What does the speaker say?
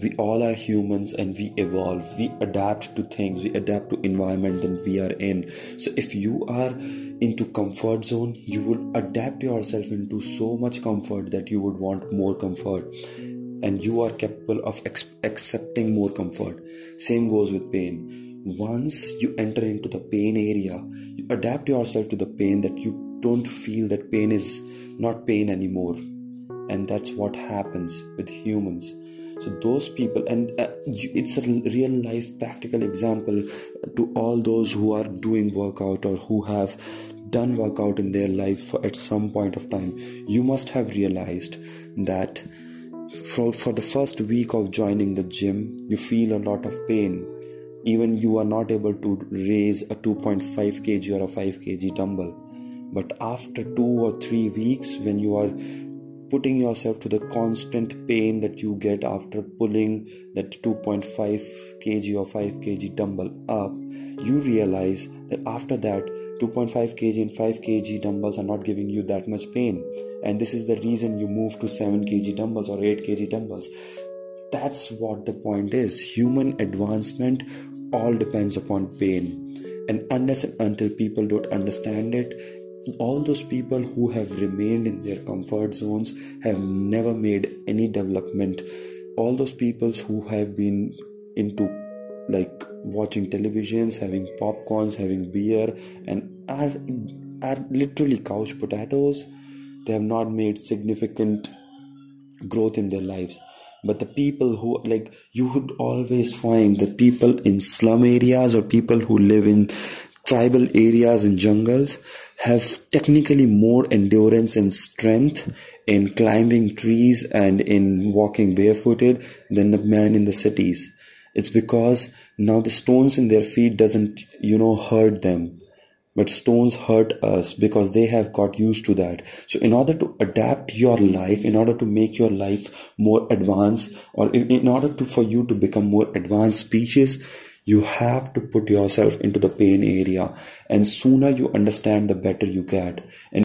we all are humans and we evolve. We adapt to things. We adapt to environment that we are in. So if you are into comfort zone you will adapt yourself into so much comfort that you would want more comfort. And you are capable of ex- accepting more comfort. Same goes with pain. Once you enter into the pain area you adapt yourself to the pain that you don't feel that pain is not pain anymore. And that's what happens with humans so those people and uh, it's a real life practical example to all those who are doing workout or who have done workout in their life at some point of time. You must have realized that for, for the first week of joining the gym you feel a lot of pain. Even you are not able to raise a 2.5 kg or a 5 kg dumbbell. But after 2 or 3 weeks when you are putting yourself to the constant pain that you get after pulling that 2.5 kg or 5 kg dumbbell up you realize that after that 2.5 kg and 5 kg dumbbells are not giving you that much pain. And this is the reason you move to 7 kg dumbbells or 8 kg dumbbells. That's what the point is. Human advancement all depends upon pain. And unless and until people don't understand it all those people who have remained in their comfort zones have never made any development. All those people who have been into like watching televisions having popcorns having beer and are are literally couch potatoes they have not made significant growth in their lives. But the people who like you would always find the people in slum areas or people who live in tribal areas and jungles have technically more endurance and strength in climbing trees and in walking barefooted than the man in the cities. It's because now the stones in their feet doesn't you know hurt them. But stones hurt us because they have got used to that. So in order to adapt your life in order to make your life more advanced or in order to for you to become more advanced species you have to put yourself into the pain area and sooner you understand the better you get. And